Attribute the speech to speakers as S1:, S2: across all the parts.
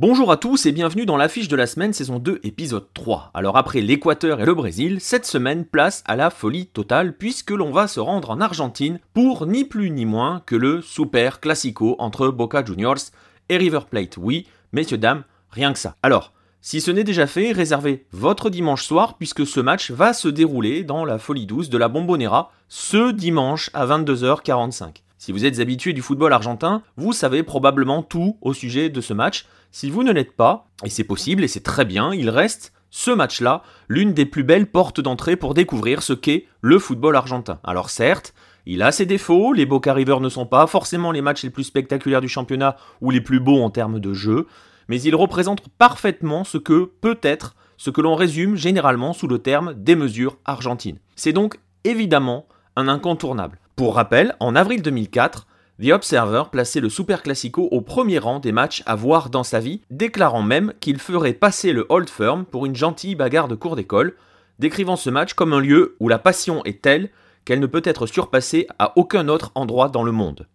S1: Bonjour à tous et bienvenue dans l'affiche de la semaine saison 2 épisode 3. Alors après l'Équateur et le Brésil, cette semaine place à la folie totale puisque l'on va se rendre en Argentine pour ni plus ni moins que le Super Classico entre Boca Juniors et River Plate. Oui, messieurs dames, rien que ça. Alors, si ce n'est déjà fait, réservez votre dimanche soir puisque ce match va se dérouler dans la folie douce de la Bombonera ce dimanche à 22h45. Si vous êtes habitué du football argentin, vous savez probablement tout au sujet de ce match. Si vous ne l'êtes pas, et c'est possible et c'est très bien, il reste ce match-là l'une des plus belles portes d'entrée pour découvrir ce qu'est le football argentin. Alors certes, il a ses défauts, les Boca River ne sont pas forcément les matchs les plus spectaculaires du championnat ou les plus beaux en termes de jeu, mais il représente parfaitement ce que peut être ce que l'on résume généralement sous le terme des mesures argentines. C'est donc évidemment un incontournable. Pour rappel, en avril 2004, The Observer plaçait le Super Classico au premier rang des matchs à voir dans sa vie, déclarant même qu'il ferait passer le Old Firm pour une gentille bagarre de cours d'école, décrivant ce match comme un lieu où la passion est telle qu'elle ne peut être surpassée à aucun autre endroit dans le monde.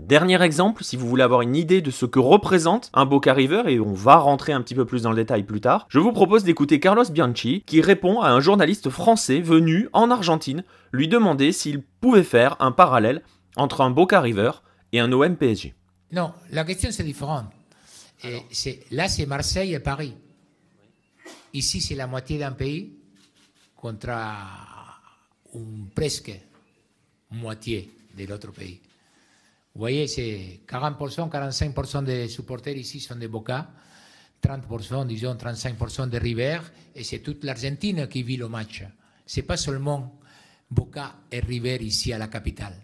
S1: Dernier exemple, si vous voulez avoir une idée de ce que représente un Boca River, et on va rentrer un petit peu plus dans le détail plus tard, je vous propose d'écouter Carlos Bianchi qui répond à un journaliste français venu en Argentine lui demander s'il pouvait faire un parallèle entre un Boca River et un OM PSG.
S2: Non, la question c'est différente. là c'est Marseille et Paris. Ici c'est la moitié d'un pays contre une presque moitié de l'autre pays. Vous voyez, c'est 40%, 45% des supporters ici sont des Boca, 30%, disons 35% de River, et c'est toute l'Argentine qui vit le match. C'est pas seulement Boca et River ici à la capitale.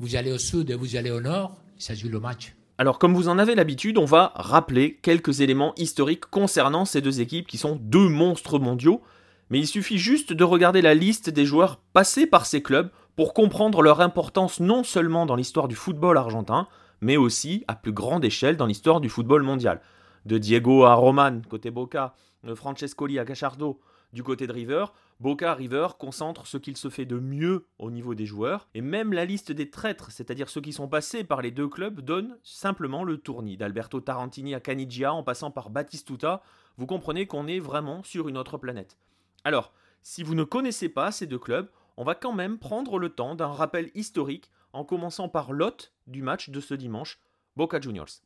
S2: Vous allez au sud et vous allez au nord, ça joue le match.
S1: Alors comme vous en avez l'habitude, on va rappeler quelques éléments historiques concernant ces deux équipes qui sont deux monstres mondiaux, mais il suffit juste de regarder la liste des joueurs passés par ces clubs pour comprendre leur importance non seulement dans l'histoire du football argentin, mais aussi à plus grande échelle dans l'histoire du football mondial. De Diego à Roman, côté Boca, de Francescoli à Cachardo, du côté de River, Boca River concentre ce qu'il se fait de mieux au niveau des joueurs, et même la liste des traîtres, c'est-à-dire ceux qui sont passés par les deux clubs, donne simplement le tournis. D'Alberto Tarantini à Canigia en passant par Batistuta, vous comprenez qu'on est vraiment sur une autre planète. Alors, si vous ne connaissez pas ces deux clubs, on va quand même prendre le temps d'un rappel historique en commençant par l'hôte du match de ce dimanche, Boca Juniors.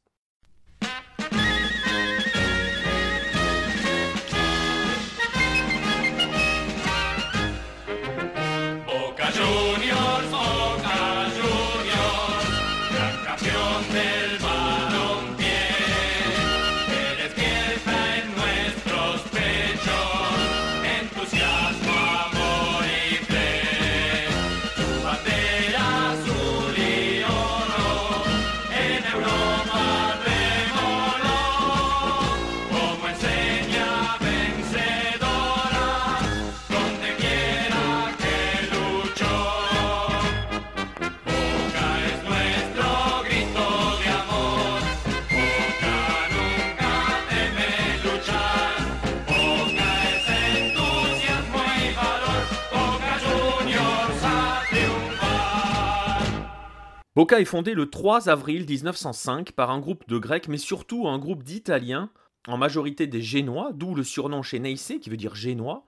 S1: Est fondé le 3 avril 1905 par un groupe de Grecs, mais surtout un groupe d'Italiens, en majorité des Génois, d'où le surnom chez Neisse, qui veut dire Génois.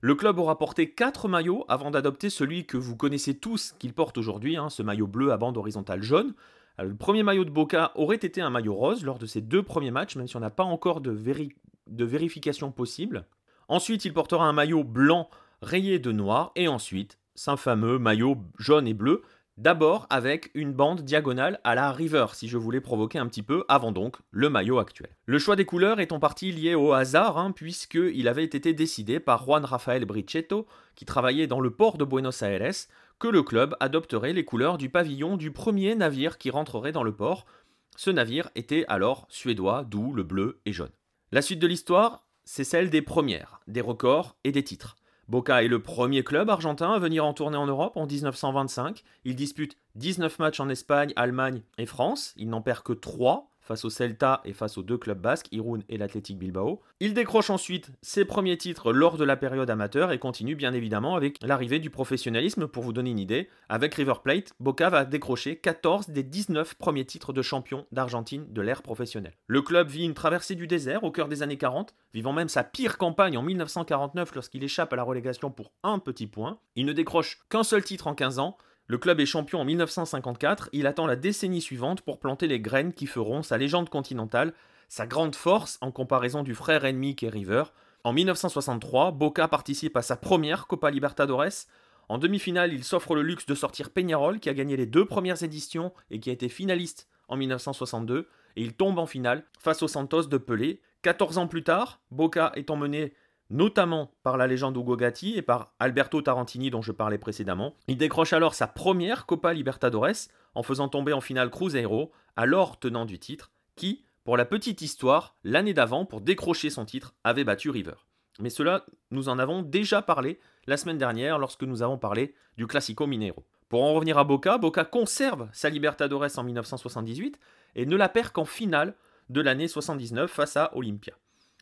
S1: Le club aura porté 4 maillots avant d'adopter celui que vous connaissez tous qu'il porte aujourd'hui, hein, ce maillot bleu à bande horizontale jaune. le premier maillot de Boca aurait été un maillot rose lors de ses deux premiers matchs, même si on n'a pas encore de, de vérification possible. Ensuite, il portera un maillot blanc rayé de noir, et ensuite, un fameux maillot jaune et bleu, D'abord avec une bande diagonale à la River, si je voulais provoquer un petit peu, avant donc le maillot actuel. Le choix des couleurs est en partie lié au hasard, hein, puisqu'il avait été décidé par Juan Rafael Brichetto, qui travaillait dans le port de Buenos Aires, que le club adopterait les couleurs du pavillon du premier navire qui rentrerait dans le port. Ce navire était alors suédois, d'où le bleu et jaune. La suite de l'histoire, c'est celle des premières, des records et des titres. Boca est le premier club argentin à venir en tournée en Europe en 1925. Il dispute 19 matchs en Espagne, Allemagne et France. Il n'en perd que 3 face au Celta et face aux deux clubs basques, Irun et l'Athletic Bilbao. Il décroche ensuite ses premiers titres lors de la période amateur et continue bien évidemment avec l'arrivée du professionnalisme. Pour vous donner une idée, avec River Plate, Boca va décrocher 14 des 19 premiers titres de champion d'Argentine de l'ère professionnelle. Le club vit une traversée du désert au cœur des années 40, vivant même sa pire campagne en 1949 lorsqu'il échappe à la relégation pour un petit point. Il ne décroche qu'un seul titre en 15 ans, le club est champion en 1954, il attend la décennie suivante pour planter les graines qui feront sa légende continentale, sa grande force en comparaison du frère ennemi qu'est River. En 1963, Boca participe à sa première Copa Libertadores. En demi-finale, il s'offre le luxe de sortir Peñarol, qui a gagné les deux premières éditions et qui a été finaliste en 1962, et il tombe en finale face aux Santos de Pelé. 14 ans plus tard, Boca est emmené notamment par la légende Ugo Gatti et par Alberto Tarantini dont je parlais précédemment. Il décroche alors sa première Copa Libertadores en faisant tomber en finale Cruzeiro, alors tenant du titre, qui, pour la petite histoire, l'année d'avant, pour décrocher son titre, avait battu River. Mais cela, nous en avons déjà parlé la semaine dernière lorsque nous avons parlé du Classico Mineiro. Pour en revenir à Boca, Boca conserve sa Libertadores en 1978 et ne la perd qu'en finale de l'année 79 face à Olympia.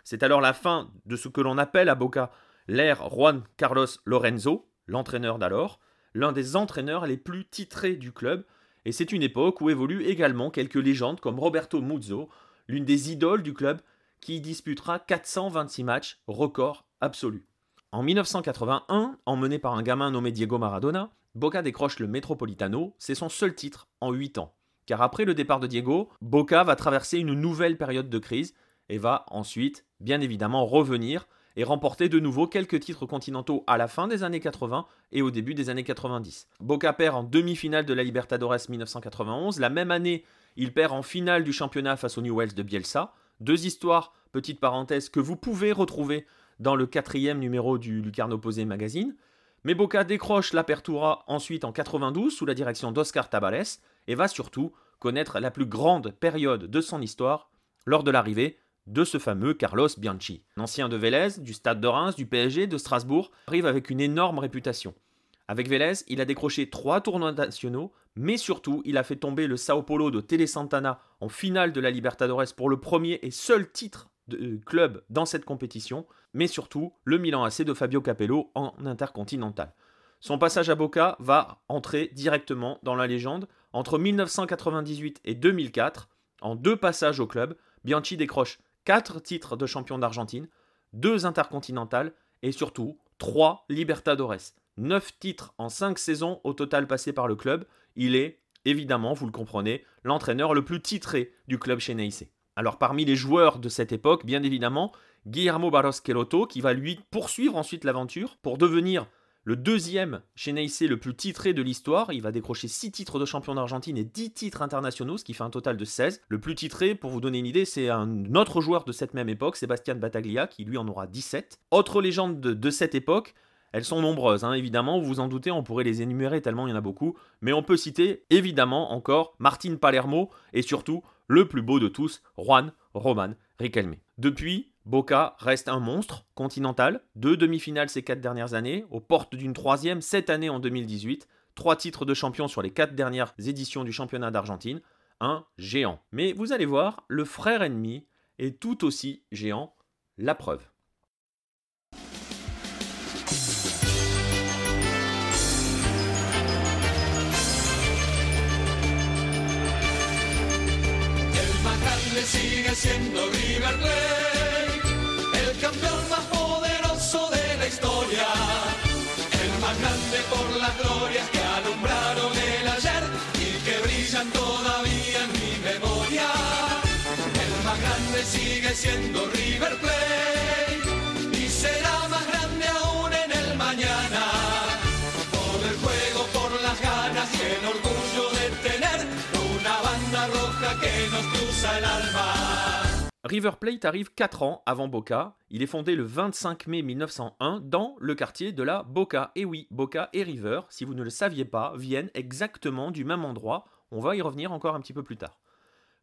S1: C'est alors la fin de ce que l'on appelle à Boca l'ère Juan Carlos Lorenzo, l'entraîneur d'alors, l'un des entraîneurs les plus titrés du club, et c'est une époque où évoluent également quelques légendes comme Roberto Muzzo, l'une des idoles du club, qui disputera 426 matchs, record absolu. En 1981, emmené par un gamin nommé Diego Maradona, Boca décroche le Metropolitano, c'est son seul titre en 8 ans. Car après le départ de Diego, Boca va traverser une nouvelle période de crise et va ensuite bien évidemment revenir et remporter de nouveau quelques titres continentaux à la fin des années 80 et au début des années 90. Boca perd en demi-finale de la Libertadores 1991. La même année, il perd en finale du championnat face au Newells de Bielsa. Deux histoires, petite parenthèse, que vous pouvez retrouver dans le quatrième numéro du Lucarno Posé Magazine. Mais Boca décroche l'Apertura ensuite en 92 sous la direction d'Oscar Tabales et va surtout connaître la plus grande période de son histoire lors de l'arrivée de ce fameux Carlos Bianchi. L'ancien de Vélez, du Stade de Reims, du PSG, de Strasbourg, arrive avec une énorme réputation. Avec Vélez, il a décroché trois tournois nationaux, mais surtout, il a fait tomber le Sao Paulo de Tele Santana en finale de la Libertadores pour le premier et seul titre de euh, club dans cette compétition, mais surtout le Milan AC de Fabio Capello en intercontinental. Son passage à Boca va entrer directement dans la légende. Entre 1998 et 2004, en deux passages au club, Bianchi décroche 4 titres de champion d'Argentine, 2 intercontinentales et surtout 3 Libertadores. 9 titres en 5 saisons au total passés par le club. Il est, évidemment, vous le comprenez, l'entraîneur le plus titré du club chez Neisse. Alors parmi les joueurs de cette époque, bien évidemment, Guillermo Barros Queloto, qui va lui poursuivre ensuite l'aventure pour devenir le deuxième chez Neisse le plus titré de l'histoire, il va décrocher 6 titres de champion d'Argentine et 10 titres internationaux, ce qui fait un total de 16. Le plus titré, pour vous donner une idée, c'est un autre joueur de cette même époque, Sébastien Battaglia, qui lui en aura 17. Autre légende de, cette époque, elles sont nombreuses, hein, évidemment, vous vous en doutez, on pourrait les énumérer tellement il y en a beaucoup, mais on peut citer évidemment encore Martin Palermo et surtout le plus beau de tous, Juan Roman Riquelme. Depuis, Boca reste un monstre continental, deux demi-finales ces quatre dernières années, aux portes d'une troisième cette année en 2018, trois titres de champion sur les quatre dernières éditions du championnat d'Argentine, un géant. Mais vous allez voir, le frère ennemi est tout aussi géant, la preuve.
S3: Campeón más poderoso de la historia, el más grande por las glorias que alumbraron el ayer y que brillan todavía en mi memoria. El más grande sigue siendo River Plate y será más grande aún en el mañana. Por el juego, por las ganas y el orgullo de tener una banda roja que nos cruza el alma.
S1: River Plate arrive 4 ans avant Boca. Il est fondé le 25 mai 1901 dans le quartier de la Boca. Et oui, Boca et River, si vous ne le saviez pas, viennent exactement du même endroit. On va y revenir encore un petit peu plus tard.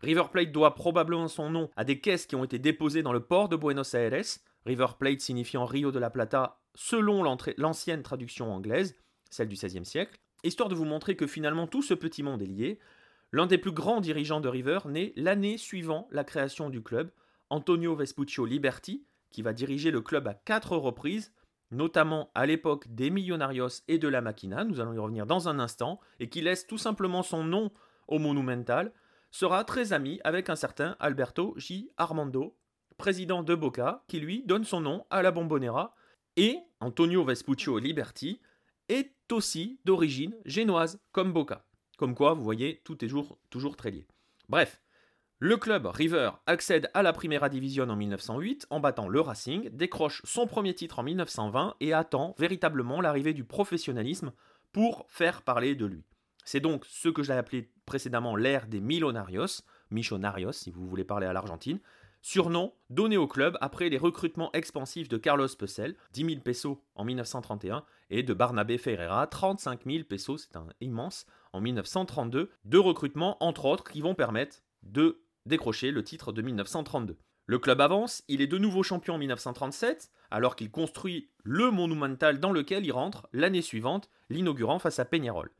S1: River Plate doit probablement son nom à des caisses qui ont été déposées dans le port de Buenos Aires. River Plate signifiant Rio de la Plata selon l'ancienne traduction anglaise, celle du XVIe siècle. Histoire de vous montrer que finalement tout ce petit monde est lié, L'un des plus grands dirigeants de River naît l'année suivant la création du club, Antonio Vespuccio Liberti, qui va diriger le club à quatre reprises, notamment à l'époque des Millonarios et de la Machina, nous allons y revenir dans un instant, et qui laisse tout simplement son nom au Monumental, sera très ami avec un certain Alberto J. Armando, président de Boca, qui lui donne son nom à la Bombonera, et Antonio Vespuccio Liberti est aussi d'origine génoise, comme Boca. Comme quoi, vous voyez, tout est toujours, très lié. Bref, le club River accède à la Primera Division en 1908 en battant le Racing, décroche son premier titre en 1920 et attend véritablement l'arrivée du professionnalisme pour faire parler de lui. C'est donc ce que j'ai appelé précédemment l'ère des Milonarios, Michonarios si vous voulez parler à l'Argentine, surnom donné au club après les recrutements expansifs de Carlos Pesel, 10 000 pesos en 1931, et de Barnabé Ferreira, 35 000 pesos, c'est un immense, en 1932, deux recrutements entre autres qui vont permettre de décrocher le titre de 1932. Le club avance, il est de nouveau champion en 1937, alors qu'il construit le Monumental dans lequel il rentre l'année suivante, l'inaugurant face à Peñarol.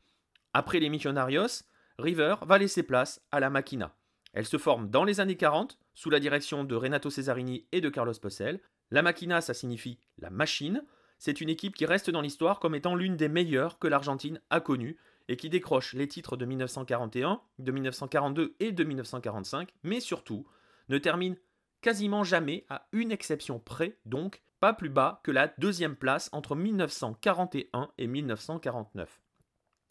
S1: Après les Missionarios, River va laisser place à la Machina. Elle se forme dans les années 40 sous la direction de Renato Cesarini et de Carlos Posel. La Machina, ça signifie la machine. C'est une équipe qui reste dans l'histoire comme étant l'une des meilleures que l'Argentine a connues et qui décroche les titres de 1941, de 1942 et de 1945, mais surtout ne termine quasiment jamais, à une exception près, donc pas plus bas que la deuxième place entre 1941 et 1949.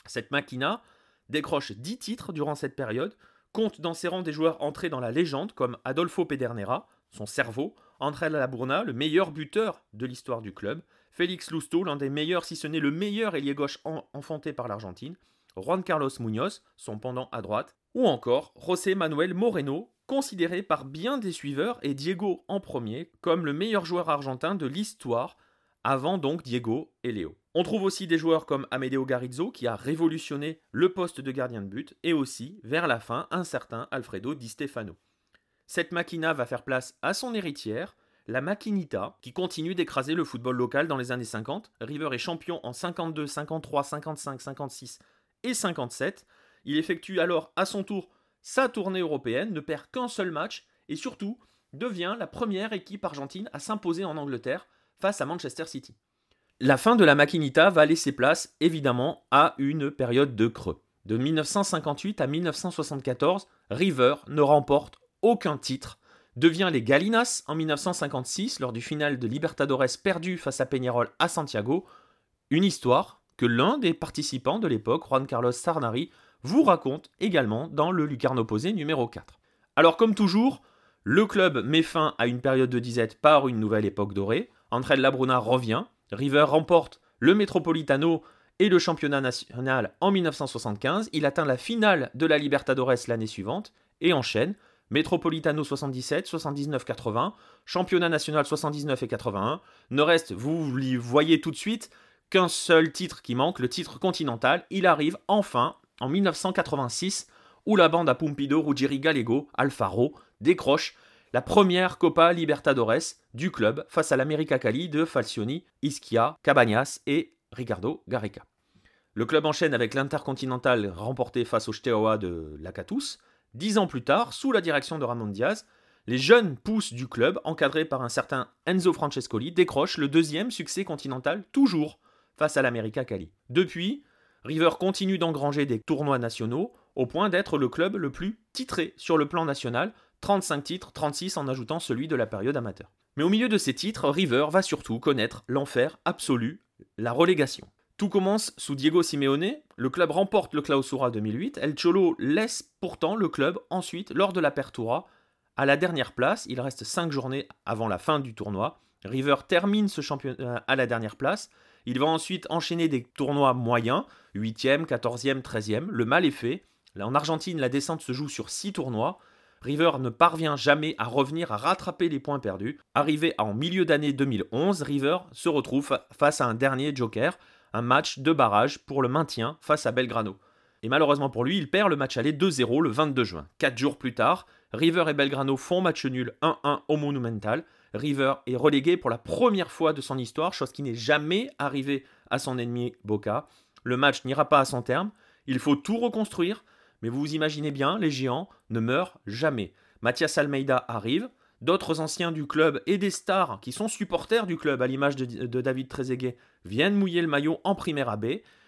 S1: Cette Machina décroche 10 titres durant cette période, compte dans ses rangs des joueurs entrés dans la légende comme Adolfo Pedernera, son cerveau, André Laburna, le meilleur buteur de l'histoire du club, Félix Lusto, l'un des meilleurs, si ce n'est le meilleur ailier gauche enfanté par l'Argentine, Juan Carlos Muñoz, son pendant à droite, ou encore José Manuel Moreno, considéré par bien des suiveurs et Diego en premier comme le meilleur joueur argentin de l'histoire, avant donc Diego et Léo. On trouve aussi des joueurs comme Amedeo Garrizzo qui a révolutionné le poste de gardien de but et aussi, vers la fin, un certain Alfredo Di Stefano. Cette machina va faire place à son héritière, la Maquinita, qui continue d'écraser le football local dans les années 50. River est champion en 52, 53, 55, 56 et 57. Il effectue alors à son tour sa tournée européenne, ne perd qu'un seul match et surtout devient la première équipe argentine à s'imposer en Angleterre face à Manchester City. La fin de la Maquinita va laisser place évidemment à une période de creux. De 1958 à 1974, River ne remporte aucun titre, devient les Galinas en 1956 lors du final de Libertadores perdu face à Peñarol à Santiago, une histoire que l'un des participants de l'époque, Juan Carlos Sarnari, vous raconte également dans le Lucarno Posé numéro 4. Alors comme toujours, le club met fin à une période de disette par une nouvelle époque dorée. André Labruna revient, River remporte le Metropolitano et le championnat national en 1975. Il atteint la finale de la Libertadores l'année suivante et enchaîne Metropolitano 77, 79, 80, championnat national 79 et 81. Ne reste, vous voyez tout de suite, qu'un seul titre qui manque, le titre continental. Il arrive enfin en 1986 où la bande à Pumpido, Ruggieri Gallego, Alfaro décroche la première Copa Libertadores du club face à l'América Cali de Falcioni, Ischia, Cabañas et Ricardo Garrica. Le club enchaîne avec l'Intercontinental remporté face au Steaua de Lacatus. Dix ans plus tard, sous la direction de Ramon Diaz, les jeunes pousses du club, encadrés par un certain Enzo Francescoli, décrochent le deuxième succès continental, toujours face à l'América Cali. Depuis, River continue d'engranger des tournois nationaux, au point d'être le club le plus titré sur le plan national, 35 titres, 36 en ajoutant celui de la période amateur. Mais au milieu de ces titres, River va surtout connaître l'enfer absolu, la relégation. Tout commence sous Diego Simeone, le club remporte le Clausura 2008, El Cholo laisse pourtant le club ensuite lors de l'Apertura à la dernière place, il reste 5 journées avant la fin du tournoi. River termine ce championnat à la dernière place. Il va ensuite enchaîner des tournois moyens, 8e, 14e, 13e. Le mal est fait. En Argentine, la descente se joue sur 6 tournois. River ne parvient jamais à revenir à rattraper les points perdus. Arrivé en milieu d'année 2011, River se retrouve face à un dernier joker, un match de barrage pour le maintien face à Belgrano. Et malheureusement pour lui, il perd le match aller 2-0 le 22 juin. Quatre jours plus tard, River et Belgrano font match nul 1-1 au Monumental. River est relégué pour la première fois de son histoire, chose qui n'est jamais arrivée à son ennemi Boca. Le match n'ira pas à son terme, il faut tout reconstruire, Mais vous vous imaginez bien, les géants ne meurent jamais. Mathias Almeida arrive, d'autres anciens du club et des stars qui sont supporters du club, à l'image de, David Trezeguet, viennent mouiller le maillot en primaire AB.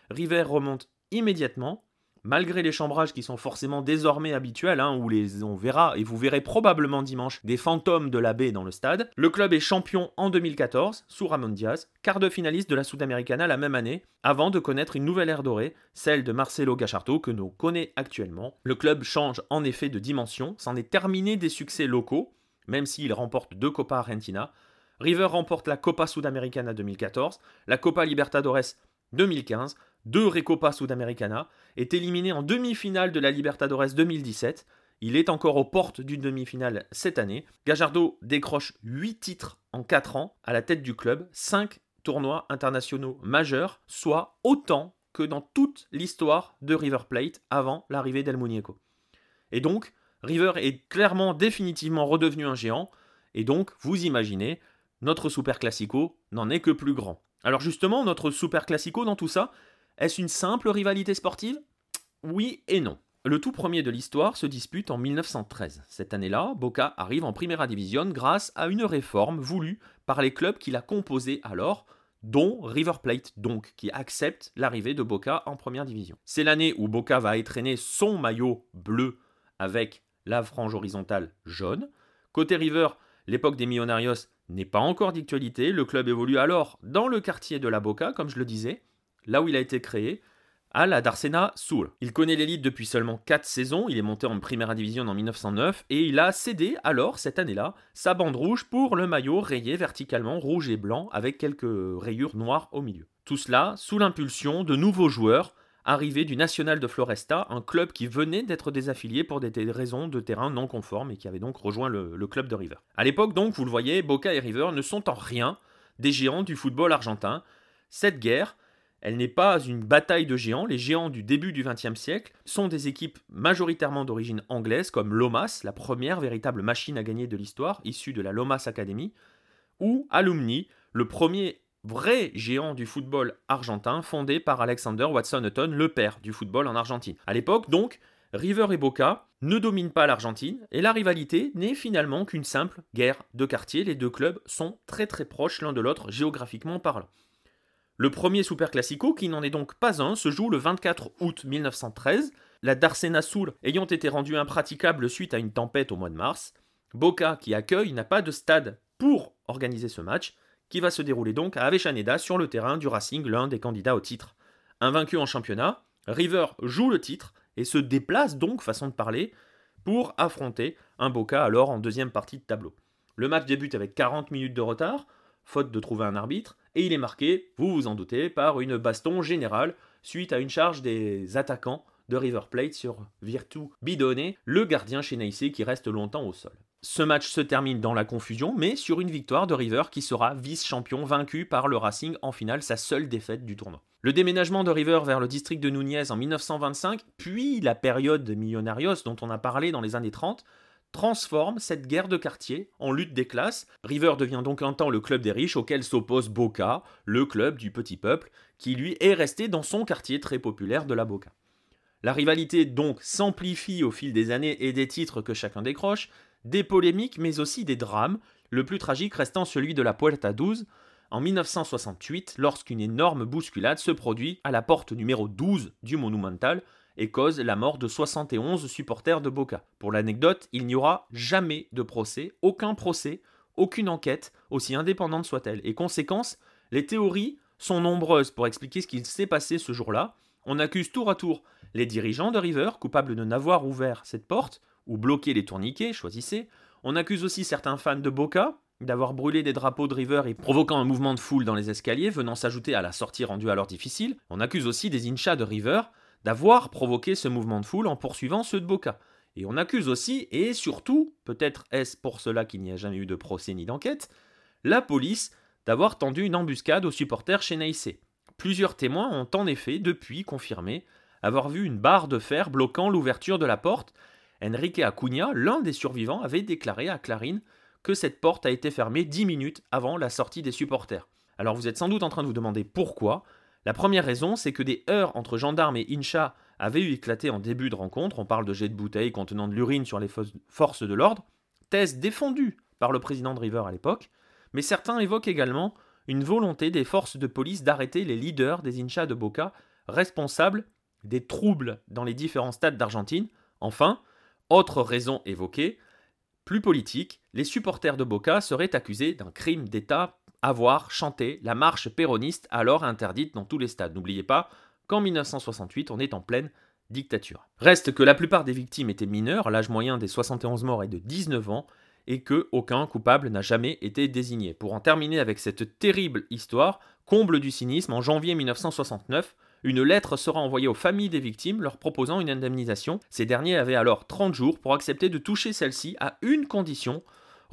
S1: River remonte immédiatement, malgré les chambrages qui sont forcément désormais habituels, hein, où les, on verra, et vous verrez probablement dimanche, des fantômes de la baie dans le stade. Le club est champion en 2014, sous Ramon Diaz, quart de finaliste de la Sudamericana la même année, avant de connaître une nouvelle ère dorée, celle de Marcelo Gachardo que nous connaît actuellement. Le club change en effet de dimension, c'en est terminé des succès locaux, même s'il remporte deux Copa Argentina. River remporte la Copa Sudamericana 2014, la Copa Libertadores 2015, deux Recopa Sudamericana, est éliminé en demi-finale de la Libertadores 2017. Il est encore aux portes d'une demi-finale cette année. Gajardo décroche 8 titres en 4 ans à la tête du club, 5 tournois internationaux majeurs, soit autant que dans toute l'histoire de River Plate avant l'arrivée d'El Muñeco. Et donc, River est clairement définitivement redevenu un géant, et donc, vous imaginez, notre Super Classico n'en est que plus grand. Alors justement, notre Super Classico dans tout ça, est-ce une simple rivalité sportive? Oui et non. Le tout premier de l'histoire se dispute en 1913. Cette année-là, Boca arrive en Primera División grâce à une réforme voulue par les clubs qu'il a composés alors, dont River Plate donc, qui accepte l'arrivée de Boca en Première Division. C'est l'année où Boca va étraîner son maillot bleu avec la frange horizontale jaune. Côté River, l'époque des Millonarios n'est pas encore d'actualité, le club évolue alors dans le quartier de la Boca, comme je le disais, là où il a été créé, à la Darsena Sul. Il connaît l'élite depuis seulement 4 saisons, il est monté en Primera Division en 1909 et il a cédé alors, cette année-là, sa bande rouge pour le maillot rayé verticalement rouge et blanc avec quelques rayures noires au milieu. Tout cela sous l'impulsion de nouveaux joueurs arrivés du National de Floresta, un club qui venait d'être désaffilié pour des raisons de terrain non conformes et qui avait donc rejoint le, le club de River. À l'époque donc, vous le voyez, Boca et River ne sont en rien des géants du football argentin. Cette guerre, elle n'est pas une bataille de géants. Les géants du début du XXe siècle sont des équipes majoritairement d'origine anglaise, comme Lomas, la première véritable machine à gagner de l'histoire, issue de la Lomas Academy, ou Alumni, le premier vrai géant du football argentin, fondé par Alexander Watson Hutton, le père du football en Argentine. À l'époque, donc, River et Boca ne dominent pas l'Argentine, et la rivalité n'est finalement qu'une simple guerre de quartier. Les deux clubs sont très très proches l'un de l'autre géographiquement parlant. Le premier Super Classico, qui n'en est donc pas un, se joue le 24 août 1913, la Darsena Sul ayant été rendue impraticable suite à une tempête au mois de mars. Boca, qui accueille, n'a pas de stade pour organiser ce match, qui va se dérouler donc à Avellaneda sur le terrain du Racing, l'un des candidats au titre. Invaincu en championnat, River joue le titre et se déplace donc, façon de parler, pour affronter un Boca alors en deuxième partie de tableau. Le match débute avec 40 minutes de retard, faute de trouver un arbitre, et il est marqué, vous vous en doutez, par une baston générale suite à une charge des attaquants de River Plate sur Virtu Bidone, le gardien chez Neissé qui reste longtemps au sol. Ce match se termine dans la confusion, mais sur une victoire de River qui sera vice-champion vaincu par le Racing en finale, sa seule défaite du tournoi. Le déménagement de River vers le district de Nunez en 1925, puis la période de Millonarios dont on a parlé dans les années 30, transforme cette guerre de quartier en lutte des classes. River devient donc un temps le club des riches auquel s'oppose Boca, le club du petit peuple, qui lui est resté dans son quartier très populaire de la Boca. La rivalité donc s'amplifie au fil des années et des titres que chacun décroche, des polémiques mais aussi des drames, le plus tragique restant celui de la Puerta 12, en 1968, lorsqu'une énorme bousculade se produit à la porte numéro 12 du Monumental, et cause la mort de 71 supporters de Boca. Pour l'anecdote, il n'y aura jamais de procès, aucun procès, aucune enquête, aussi indépendante soit-elle. Et conséquence, les théories sont nombreuses pour expliquer ce qu'il s'est passé ce jour-là. On accuse tour à tour les dirigeants de River, coupables de n'avoir ouvert cette porte, ou bloqué les tourniquets, choisissez. On accuse aussi certains fans de Boca, d'avoir brûlé des drapeaux de River et provoquant un mouvement de foule dans les escaliers, venant s'ajouter à la sortie rendue alors difficile. On accuse aussi des inchas de River, d'avoir provoqué ce mouvement de foule en poursuivant ceux de Boca. Et on accuse aussi, et surtout, peut-être est-ce pour cela qu'il n'y a jamais eu de procès ni d'enquête, la police d'avoir tendu une embuscade aux supporters chez Neissé. Plusieurs témoins ont en effet depuis confirmé avoir vu une barre de fer bloquant l'ouverture de la porte. Enrique Acuna, l'un des survivants, avait déclaré à Clarine que cette porte a été fermée dix minutes avant la sortie des supporters. Alors vous êtes sans doute en train de vous demander pourquoi, la première raison, c'est que des heurts entre gendarmes et Incha avait eu éclaté en début de rencontre. On parle de jets de bouteilles contenant de l'urine sur les forces de l'ordre, thèse défendue par le président de River à l'époque, mais certains évoquent également une volonté des forces de police d'arrêter les leaders des hinchas de Boca responsables des troubles dans les différents stades d'Argentine. Enfin, autre raison évoquée, plus politique, les supporters de Boca seraient accusés d'un crime d'État avoir chanté la marche péroniste alors interdite dans tous les stades. N'oubliez pas qu'en 1968, on est en pleine dictature. Reste que la plupart des victimes étaient mineurs, l'âge moyen des 71 morts est de 19 ans, et que aucun coupable n'a jamais été désigné. Pour en terminer avec cette terrible histoire, comble du cynisme, en janvier 1969, une lettre sera envoyée aux familles des victimes leur proposant une indemnisation. Ces derniers avaient alors 30 jours pour accepter de toucher celle-ci à une condition,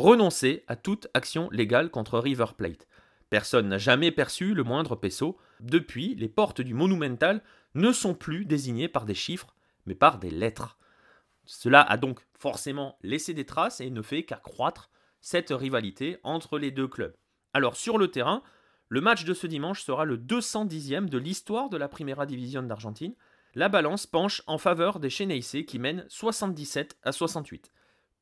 S1: renoncer à toute action légale contre River Plate. Personne n'a jamais perçu le moindre peso. Depuis, les portes du Monumental ne sont plus désignées par des chiffres, mais par des lettres. Cela a donc forcément laissé des traces et ne fait qu'accroître cette rivalité entre les deux clubs. Alors sur le terrain, le match de ce dimanche sera le 210e de l'histoire de la Primera Division d'Argentine. La balance penche en faveur des Cheneise qui mènent 77 à 68.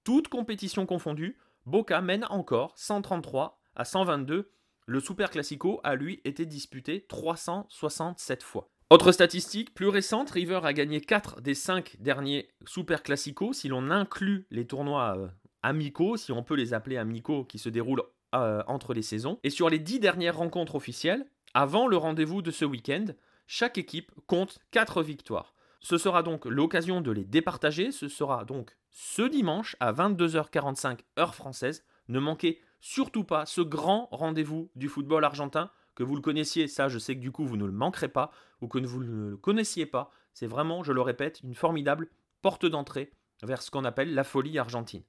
S1: Toute compétition confondue, Boca mène encore 133 à 122. Le Super Classico a lui été disputé 367 fois. Autre statistique plus récente, River a gagné 4 des 5 derniers Super Classico si l'on inclut les tournois euh, amicaux, si on peut les appeler amicaux, qui se déroulent euh, entre les saisons. Et sur les 10 dernières rencontres officielles, avant le rendez-vous de ce week-end, chaque équipe compte 4 victoires. Ce sera donc l'occasion de les départager. Ce sera donc ce dimanche à 22h45 heure française. Ne manquez surtout pas ce grand rendez-vous du football argentin que vous le connaissiez, ça je sais que du coup vous ne le manquerez pas, ou que vous ne le connaissiez pas, c'est vraiment, je le répète, une formidable porte d'entrée vers ce qu'on appelle la folie argentine.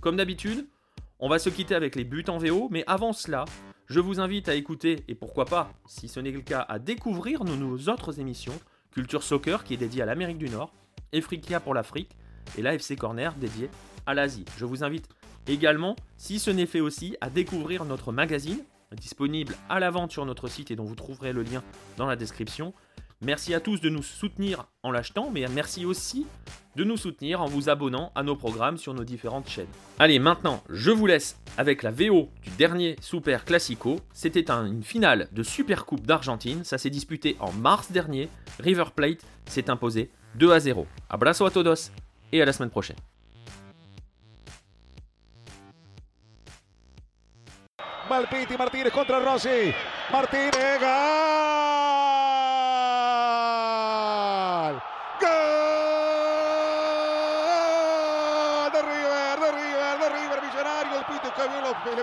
S1: Comme d'habitude, on va se quitter avec les buts en VO, mais avant cela, je vous invite à écouter, et pourquoi pas, si ce n'est le cas, à découvrir nos, autres émissions, Culture Soccer qui est dédiée à l'Amérique du Nord, Efrikia pour l'Afrique, et l'AFC Corner dédié à l'Asie. Je vous invite également, si ce n'est fait aussi, à découvrir notre magazine disponible à la vente sur notre site et dont vous trouverez le lien dans la description. Merci à tous de nous soutenir en l'achetant, mais merci aussi de nous soutenir en vous abonnant à nos programmes sur nos différentes chaînes. Allez, maintenant, je vous laisse avec la VO du dernier Super Classico. C'était une finale de Super Coupe d'Argentine. Ça s'est disputé en mars dernier. River Plate s'est imposé 2 à 0. Abrazo a todos et à la semaine prochaine.
S4: Malpiti Martínez contra Rossi.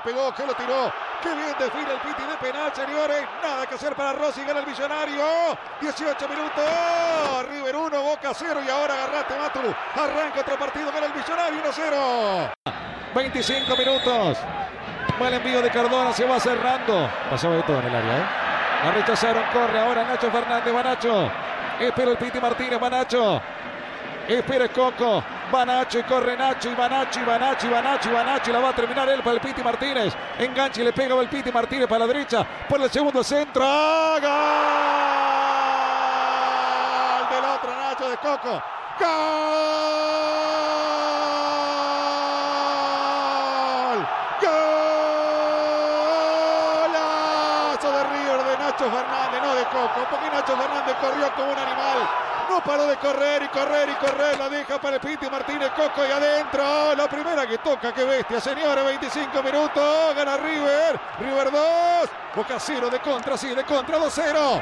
S4: Pegó, que lo tiró. Qué bien define el Piti de penal, señores. Nada que hacer para Rossi, gana el Millonario. 18 minutos. River 1, Boca 0 y ahora agarrate Maturu. Arranca otro partido, gana el Millonario 1-0. 25 minutos. Mal envío de Cardona, se va cerrando. Pasaba de todo en el área, ¿eh? La rechazaron, corre ahora Nacho Fernández, va Nacho. Espera el Piti Martínez, va Nacho. Espera el Coco, va y corre Nacho, y va Nacho, y va y va y va y la va a terminar él para el Piti Martínez. Enganche y le pega el Piti Martínez para la derecha, por el segundo centro. ¡Gol! Del otro Nacho de Coco. ¡Gol! ¡Golazo de River de Nacho Fernández, no de Coco! Porque Nacho Fernández corrió como un animal. No paró de correr y correr y correr. La deja para el Piti Martínez Coco y adentro. La primera que toca, qué bestia, señores. 25 minutos. Gana River. River 2. Boca 0 de contra, sí, de contra 2-0.